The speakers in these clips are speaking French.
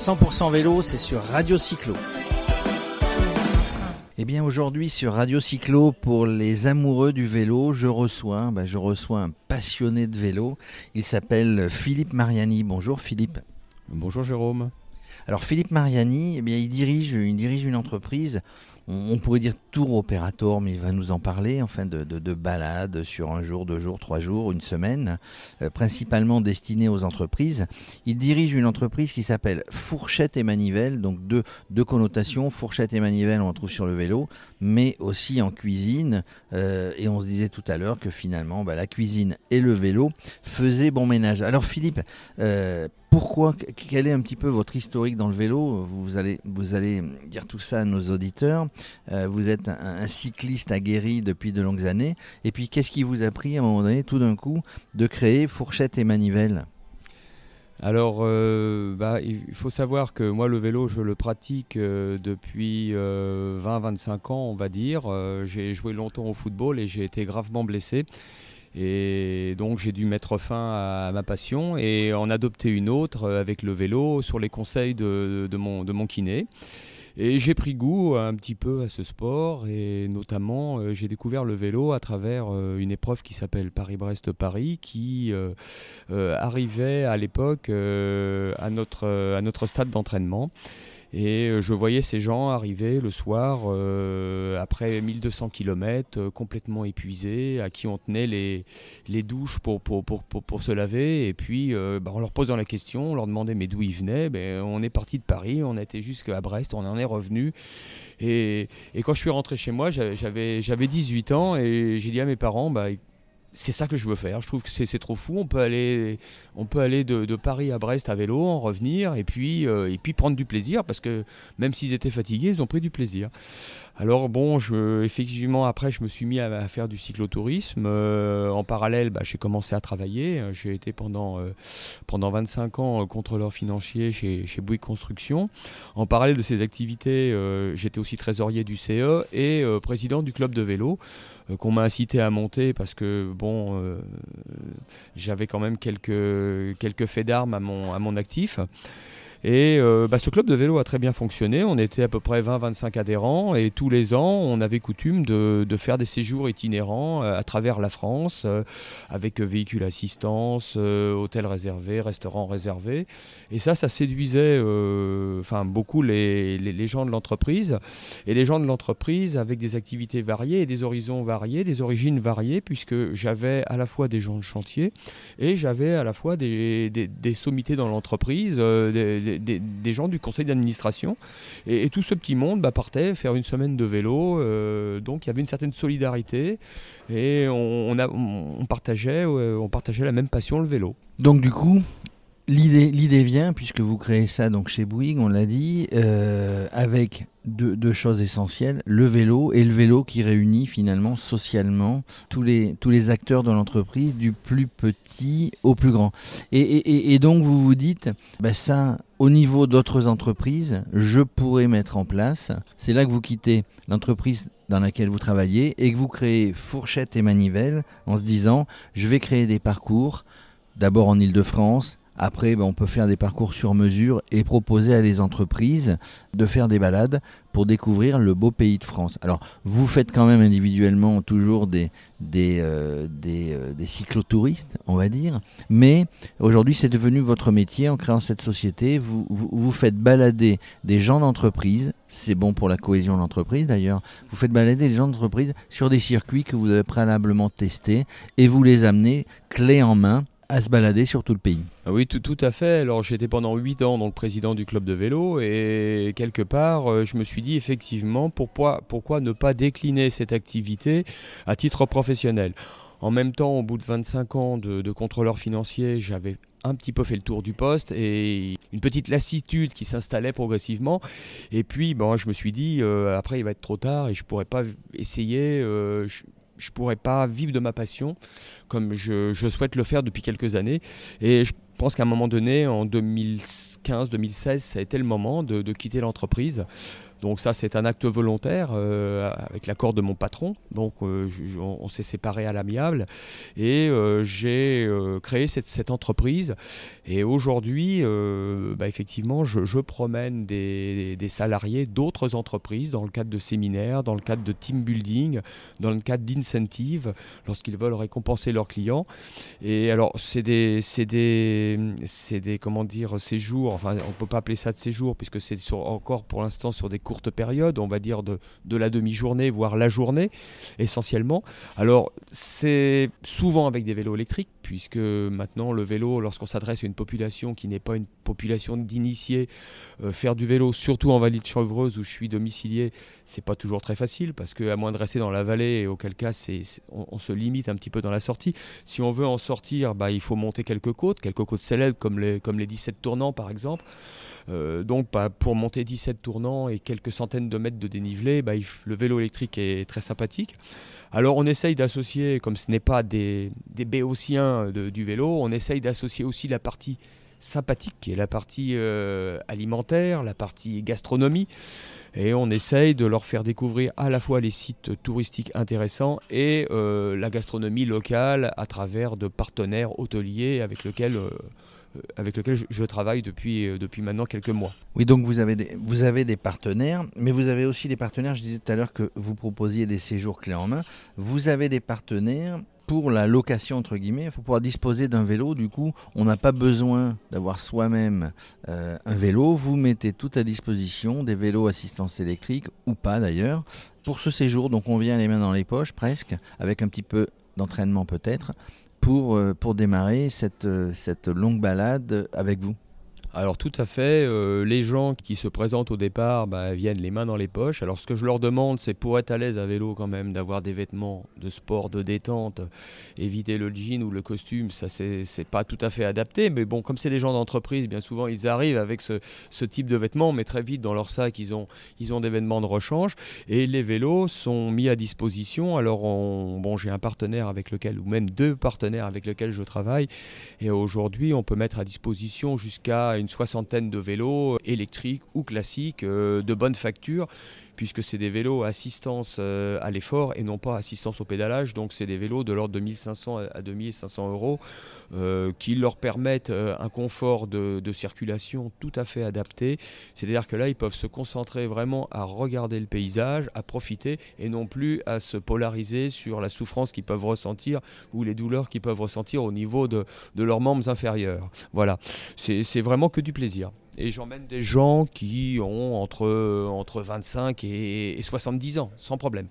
100% vélo, c'est sur Radio Cyclo. Eh bien aujourd'hui sur Radio Cyclo, pour les amoureux du vélo, je reçois, bah, je reçois un passionné de vélo. Il s'appelle Philippe Mariani. Bonjour Philippe. Bonjour Jérôme. Alors Philippe Mariani, eh bien, il, dirige, il dirige une entreprise on, pourrait dire tour opérateur, mais il va nous en parler, enfin de, de, balades sur un jour, deux jours, trois jours, une semaine, euh, principalement destinée aux entreprises. Il dirige une entreprise qui s'appelle Fourchette et Manivelle, donc deux, connotations, fourchette et manivelle on trouve sur le vélo, mais aussi en cuisine. Euh, et on se disait tout à l'heure que finalement, bah, la cuisine et le vélo faisaient bon ménage. Alors Philippe, euh, pourquoi Quel est un petit peu votre historique dans le vélo? Vous allez, dire tout ça à nos auditeurs. Euh, vous êtes un, cycliste aguerri depuis de longues années. Et puis, qu'est-ce qui vous a pris à un moment donné, tout d'un coup, de créer Fourchette et Manivelle? Alors, euh, bah, il faut savoir que moi, le vélo, je le pratique euh, depuis 20-25 ans, on va dire. j'ai joué longtemps au football et j'ai été gravement blessé. Et donc j'ai dû mettre fin à ma passion et en adopter une autre avec le vélo sur les conseils de, mon, kiné. Et j'ai pris goût un petit peu à ce sport et notamment euh, j'ai découvert le vélo à travers euh, une épreuve qui s'appelle Paris-Brest-Paris qui euh, arrivait à l'époque à, notre, à notre stade d'entraînement. Et euh, je voyais ces gens arriver le soir euh, après 1200 km, euh, complètement épuisés, à qui on tenait les, les douches pour, pour, pour, pour, se laver. Et puis bah, on leur posant la question, on leur demandait mais d'où ils venaient? Ben, on est parti de Paris, on a été jusqu'à Brest, on en est revenu. Et, et, quand je suis rentré chez moi, j'avais 18 ans et j'ai dit à mes parents, bah, c'est ça que je veux faire. Je trouve que c'est trop fou. On peut aller, on peut aller de, Paris à Brest à vélo, en revenir et puis, euh, et puis prendre du plaisir parce que même s'ils étaient fatigués, ils ont pris du plaisir. Alors bon, effectivement, après, je me suis mis à, faire du cyclotourisme. Euh, en parallèle, bah, j'ai commencé à travailler. J'ai été pendant, euh, pendant 25 ans contrôleur financier chez, Bouygues Construction. En parallèle de ces activités, j'étais aussi trésorier du CE et président du club de vélo. Euh, qu'on m'a incité à monter parce que bon, euh, j'avais quand même quelques, faits d'armes à mon actif. Et euh, bah, ce club de vélo a très bien fonctionné. On était à peu près 20-25 adhérents et tous les ans, on avait coutume de, faire des séjours itinérants euh, à travers la France euh, avec véhicules assistance, hôtels réservés, restaurants réservés. Et ça, ça séduisait beaucoup les, gens de l'entreprise. Et les gens de l'entreprise avec des activités variées et des horizons variés, des origines variées, puisque j'avais à la fois des gens de chantier et j'avais à la fois des, sommités dans l'entreprise, des, gens du conseil d'administration. Et, tout ce petit monde bah, partait faire une semaine de vélo. Euh, donc il y avait une certaine solidarité et on, partageait, on partageait la même passion, le vélo. Donc du coup, L'idée, vient, puisque vous créez ça donc chez Bouygues, on l'a dit, euh, avec deux, choses essentielles, le vélo et le vélo qui réunit finalement socialement tous les, tous les acteurs de l'entreprise, du plus petit au plus grand. Et, donc vous vous dites, bah ça, au niveau d'autres entreprises, je pourrais mettre en place, c'est là que vous quittez l'entreprise dans laquelle vous travaillez et que vous créez fourchette et manivelle en se disant, je vais créer des parcours, d'abord en Ile-de-France, après, ben, on peut faire des parcours sur mesure et proposer à les entreprises de faire des balades pour découvrir le beau pays de France. Alors, vous faites quand même individuellement toujours des, euh, euh, cyclotouristes, on va dire, mais aujourd'hui, c'est devenu votre métier en créant cette société. Vous, vous, faites balader des gens d'entreprise, c'est bon pour la cohésion de l'entreprise d'ailleurs, vous faites balader des gens d'entreprise sur des circuits que vous avez préalablement testés et vous les amenez clé en main à se balader sur tout le pays. Ah oui, tout, à fait. Alors j'étais pendant 8 ans donc président du club de vélo et quelque part euh, je me suis dit effectivement pourquoi, ne pas décliner cette activité à titre professionnel? En même temps, au bout de 25 ans de, contrôleur financier, j'avais un petit peu fait le tour du poste et une petite lassitude qui s'installait progressivement. Et puis, bon, je me suis dit, euh, après, il va être trop tard et je pourrais pas essayer. Euh, pourrais pas vivre de ma passion comme je, souhaite le faire depuis quelques années. Et je pense qu'à un moment donné, en 2015-2016, ça a été le moment de, quitter l'entreprise Donc ça, c'est un acte volontaire euh, avec l'accord de mon patron. Donc euh, on, s'est séparés à l'amiable et euh, j'ai créé cette, entreprise. Et aujourd'hui, bah, effectivement, je, promène des, salariés d'autres entreprises dans le cadre de séminaires, dans le cadre de team building, dans le cadre d'incentives, lorsqu'ils veulent récompenser leurs clients. Et alors, c'est des, des, des, comment dire, séjours. Enfin, on peut pas appeler ça de séjours puisque c'est encore pour l'instant sur des courte période, on va dire de, de la demi-journée, voire la journée, essentiellement. Alors, c'est souvent avec des vélos électriques, puisque maintenant, le vélo, lorsqu'on s'adresse à une population qui n'est pas une population d'initiés, euh, faire du vélo, surtout en vallée de Chevreuse où je suis domicilié, c'est pas toujours très facile, parce qu'à moins de rester dans la vallée, et auquel cas, c'est, on, se limite un petit peu dans la sortie. Si on veut en sortir, bah, il faut monter quelques côtes, quelques côtes célèbres, comme les, comme les 17 tournants, par exemple. Euh, donc bah, pour monter 17 tournants et quelques centaines de mètres de dénivelé, bah, le vélo électrique est très sympathique. Alors on essaye d'associer, comme ce n'est pas des, béotiens du vélo, on essaye d'associer aussi la partie sympathique, qui est la partie euh, alimentaire, la partie gastronomie. Et on essaye de leur faire découvrir à la fois les sites touristiques intéressants et euh, la gastronomie locale à travers de partenaires hôteliers avec lesquels euh, avec lequel je, travaille depuis, euh, depuis maintenant quelques mois. Oui, donc vous avez, des, vous avez des partenaires, mais vous avez aussi des partenaires, je disais tout à l'heure que vous proposiez des séjours clés en main, vous avez des partenaires pour la location entre guillemets, il faut pouvoir disposer d'un vélo. Du coup, on n'a pas besoin d'avoir soi-même euh, un vélo. Vous mettez tout à disposition, des vélos assistance électrique ou pas d'ailleurs, pour ce séjour. Donc on vient les mains dans les poches presque, avec un petit peu d'entraînement peut-être, pour, euh, pour démarrer cette, euh, cette longue balade avec vous alors tout à fait, euh, les gens qui se présentent au départ bah, viennent les mains dans les poches. Alors ce que je leur demande, c'est pour être à l'aise à vélo quand même, d'avoir des vêtements de sport, de détente, éviter le jean ou le costume, ça c'est pas tout à fait adapté. Mais bon, comme c'est des gens d'entreprise, bien souvent ils arrivent avec ce, type de vêtements, mais très vite dans leur sac ils ont, ils ont des vêtements de rechange et les vélos sont mis à disposition. Alors bon, j'ai un partenaire avec lequel, ou même deux partenaires avec lesquels je travaille, et aujourd'hui on peut mettre à disposition jusqu'à une soixantaine de vélos électriques ou classiques euh, de bonne facture puisque c'est des vélos assistance euh, à l'effort et non pas assistance au pédalage. Donc c'est des vélos de l'ordre de 1500 à 2500 euros euh, qui leur permettent euh, un confort de, circulation tout à fait adapté. C'est-à-dire que là, ils peuvent se concentrer vraiment à regarder le paysage, à profiter et non plus à se polariser sur la souffrance qu'ils peuvent ressentir ou les douleurs qu'ils peuvent ressentir au niveau de, de leurs membres inférieurs. Voilà, c'est vraiment que du plaisir et j'emmène des gens qui ont entre, entre 25 et, 70 ans, sans problème.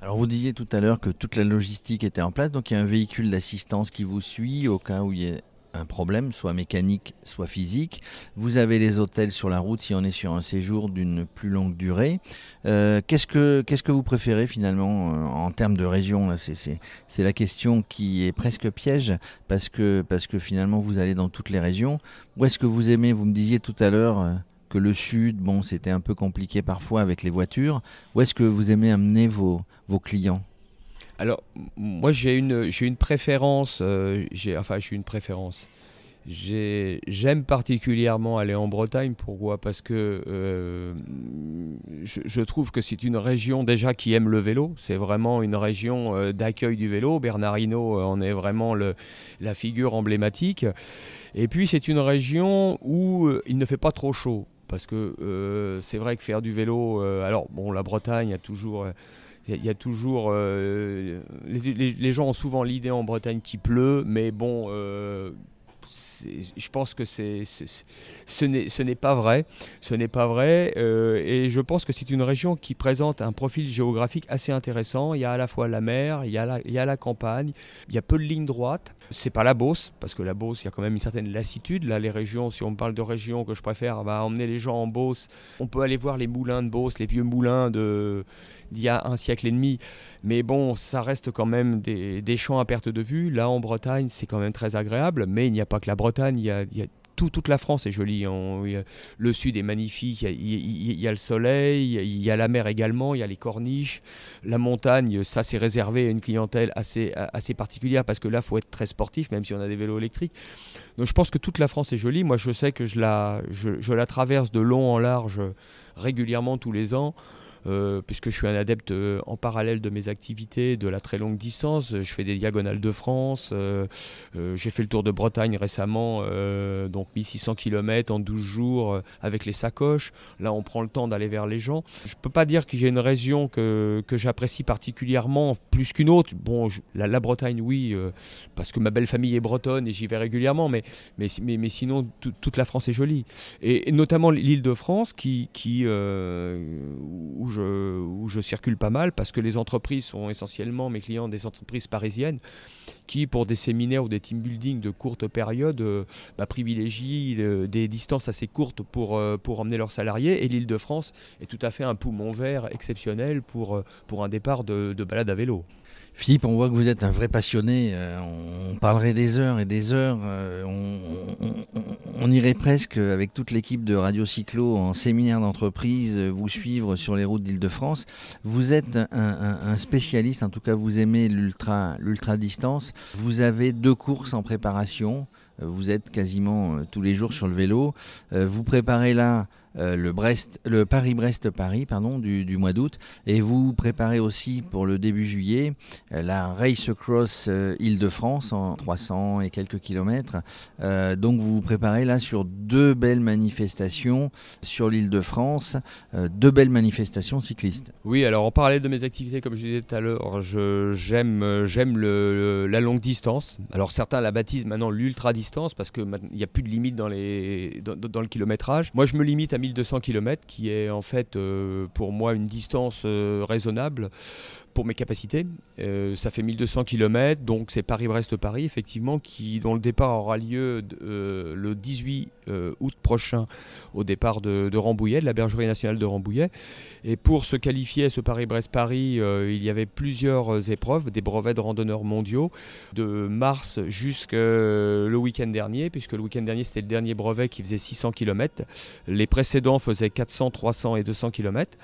Alors vous disiez tout à l'heure que toute la logistique était en place, donc il y a un véhicule d'assistance qui vous suit au cas où il y a un problème, soit mécanique, soit physique. Vous avez les hôtels sur la route si on est sur un séjour d'une plus longue durée. Euh, qu'est-ce, que, vous préférez finalement euh, en termes de région c'est, c'est, la question qui est presque piège parce que, parce que finalement vous allez dans toutes les régions. Où est-ce que vous aimez? Vous me disiez tout à l'heure euh, que le sud, bon, c'était un peu compliqué parfois avec les voitures. Où est-ce que vous aimez amener vos, vos clients? Alors, moi, j'ai une, j'ai une préférence. Euh, j'ai, enfin, une préférence. j'aime particulièrement aller en Bretagne. Pourquoi? Parce que euh, je, trouve que c'est une région déjà qui aime le vélo. C'est vraiment une région euh, d'accueil du vélo. Bernardino en est vraiment le, la figure emblématique. Et puis, c'est une région où il ne fait pas trop chaud. Parce que c'est vrai que faire du vélo. alors, bon, la Bretagne a toujours il y, a toujours. Euh, les, gens ont souvent l'idée en Bretagne qu'il pleut, mais bon, euh, je pense que c'est, ce n'est pas vrai. Ce n'est pas vrai. Euh, et je pense que c'est une région qui présente un profil géographique assez intéressant. Il y a à la fois la mer, il y a la, il y a la campagne, il y a peu de lignes droites. C'est pas la Beauce, parce que la Beauce, il y a quand même une certaine lassitude. Là, les régions, si on parle de régions que je préfère, va emmener les gens en Beauce. On peut aller voir les moulins de Beauce, les vieux moulins de d'il y a un siècle et demi. Mais bon, ça reste quand même des, champs à perte de vue. Là, en Bretagne, c'est quand même très agréable. Mais il n'y a pas que la Bretagne, il y a, toute la France est jolie. le sud est magnifique, il y, a, le soleil, il y a la mer également, il y a les corniches. La montagne, ça c'est réservé à une clientèle assez, assez particulière parce que là, il faut être très sportif, même si on a des vélos électriques. Donc je pense que toute la France est jolie. Moi, je sais que je la, je la traverse de long en large régulièrement tous les ans. Euh, puisque je suis un adepte euh, en parallèle de mes activités de la très longue distance. Je fais des diagonales de France. Euh, j'ai fait le tour de Bretagne récemment, donc 1600 km en 12 jours avec les sacoches. Là, on prend le temps d'aller vers les gens. Je ne peux pas dire que j'ai une région que, que j'apprécie particulièrement plus qu'une autre. Bon, la, Bretagne, oui, parce que ma belle famille est bretonne et j'y vais régulièrement, mais, mais, mais, sinon, toute la France est jolie. Et, notamment l'île de France, qui, où où je circule pas mal parce que les entreprises sont essentiellement mes clients des entreprises parisiennes qui, pour des séminaires ou des team building de courte période, euh, bah, privilégient euh, des distances assez courtes pour, euh, pour emmener leurs salariés. Et l'île de France est tout à fait un poumon vert exceptionnel pour, pour un départ de, de balade à vélo. Philippe, on voit que vous êtes un vrai passionné. on parlerait des heures et des heures. on, irait presque avec toute l'équipe de Radio Cyclo en séminaire d'entreprise, vous suivre sur les routes d'Île-de-France. Vous êtes un, un, spécialiste, en tout cas vous aimez l'ultra, l'ultra Vous avez deux courses en préparation. Vous êtes quasiment euh, tous les jours sur le vélo. Euh, vous préparez là euh, le, Brest, le Paris-Brest-Paris pardon, du, mois d'août. Et vous préparez aussi pour le début juillet euh, la Race Across euh, Île-de-France en 300 et quelques kilomètres. donc vous vous préparez là sur deux belles manifestations sur l'Île-de-France, deux belles manifestations cyclistes. Oui, alors en parallèle de mes activités, comme je disais tout à l'heure, j'aime j'aime la longue distance. Alors certains la baptisent maintenant l'ultra distance parce qu'il n'y a plus de limite dans, dans, le kilométrage. Moi je me limite à 1200 km, qui est en fait euh, pour moi une distance euh, raisonnable pour mes capacités. Euh, ça fait 1200 km, donc c'est Paris-Brest-Paris, effectivement, qui, dont le départ aura lieu le 18 août prochain au départ de, Rambouillet, de la Bergerie nationale de Rambouillet. Et pour se qualifier à ce Paris-Brest-Paris, il y avait plusieurs épreuves, des brevets de randonneurs mondiaux, de mars jusqu'au week-end dernier, puisque le week-end dernier c'était le dernier brevet qui faisait 600 km. Les précédents faisaient 400, 300 et 200 km.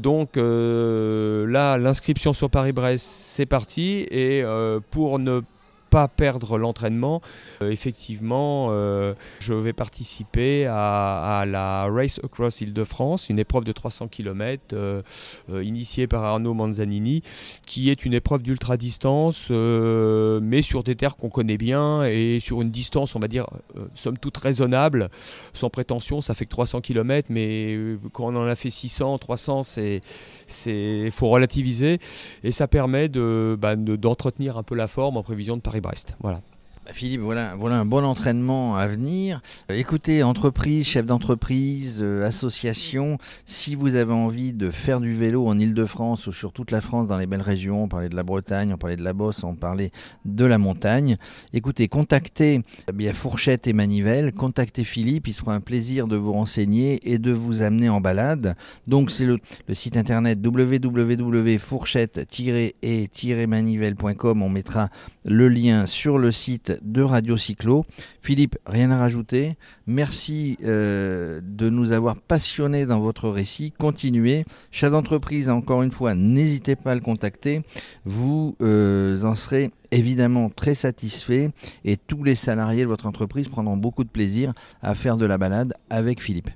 Donc euh, là, l'inscription sur Paris-Brest, c'est parti. Et euh, pour ne perdre l'entraînement. Euh, effectivement, euh, je vais participer à, la Race Across Île-de-France, une épreuve de 300 km euh, initiée par Arnaud Manzanini, qui est une épreuve d'ultra-distance, mais sur des terres qu'on connaît bien et sur une distance, on va dire, somme toute raisonnable, sans prétention. Ça fait que 300 km, mais quand on en a fait 600, 300, c'est faut relativiser et ça permet bah, d'entretenir de, un peu la forme en prévision de Paris-Brest. Voilà. Bah, Philippe, voilà, un bon entraînement à venir. Euh, écoutez, entreprise, chef d'entreprise, euh, association, si vous avez envie de faire du vélo en Ile-de-France ou sur toute la France, dans les belles régions, on parlait de la Bretagne, on parlait de la Bosse, on parlait de la montagne, écoutez, contactez bien, Fourchette et Manivelle, contactez Philippe, il sera un plaisir de vous renseigner et de vous amener en balade. Donc c'est le, le, site internet www.fourchette-et-manivelle.com, on mettra le lien sur le site de Radio Cyclo. Philippe, rien à rajouter. Merci euh, de nous avoir passionnés dans votre récit. Continuez. Chef d'entreprise, encore une fois, n'hésitez pas à le contacter. Vous euh, en serez évidemment très satisfait et tous les salariés de votre entreprise prendront beaucoup de plaisir à faire de la balade avec Philippe.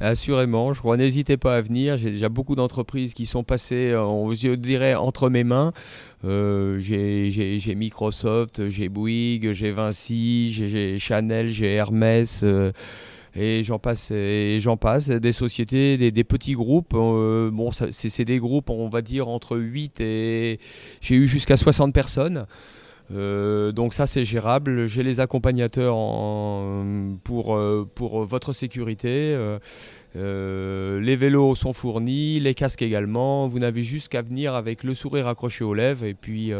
Assurément, je crois, n'hésitez pas à venir. J'ai déjà beaucoup d'entreprises qui sont passées, euh, je dirais, entre mes mains. Euh, j'ai Microsoft, j'ai Bouygues, j'ai Vinci, j'ai Chanel, j'ai Hermès. Euh, et j'en passe, et j'en passe, des sociétés, des, petits groupes. bon, c'est des groupes, on va dire, entre 8 et. J'ai eu jusqu'à 60 personnes. Euh, donc ça c'est gérable. J'ai les accompagnateurs pour, euh, pour votre sécurité. Euh, les vélos sont fournis, les casques également. Vous n'avez juste qu'à venir avec le sourire accroché aux lèvres et puis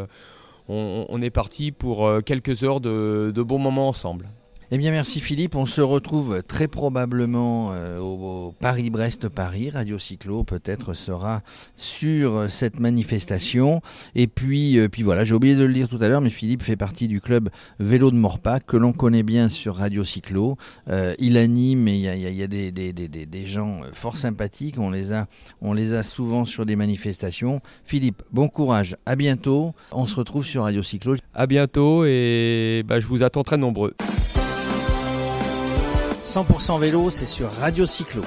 on, est parti pour quelques heures de bons moments ensemble. Eh bien, merci Philippe. On se retrouve très probablement euh, au, Paris-Brest-Paris. Radio Cyclo peut-être sera sur cette manifestation. Et puis, euh, puis voilà, j'ai oublié de le dire tout à l'heure, mais Philippe fait partie du club Vélo de Morpac que l'on connaît bien sur Radio Cyclo. Euh, il anime et il y a, des, des, gens fort sympathiques. On les, a, on les a souvent sur des manifestations. Philippe, bon courage. À bientôt. On se retrouve sur Radio Cyclo. À bientôt et bah, je vous attends très nombreux. 100% vélo, c'est sur Radio Cyclo.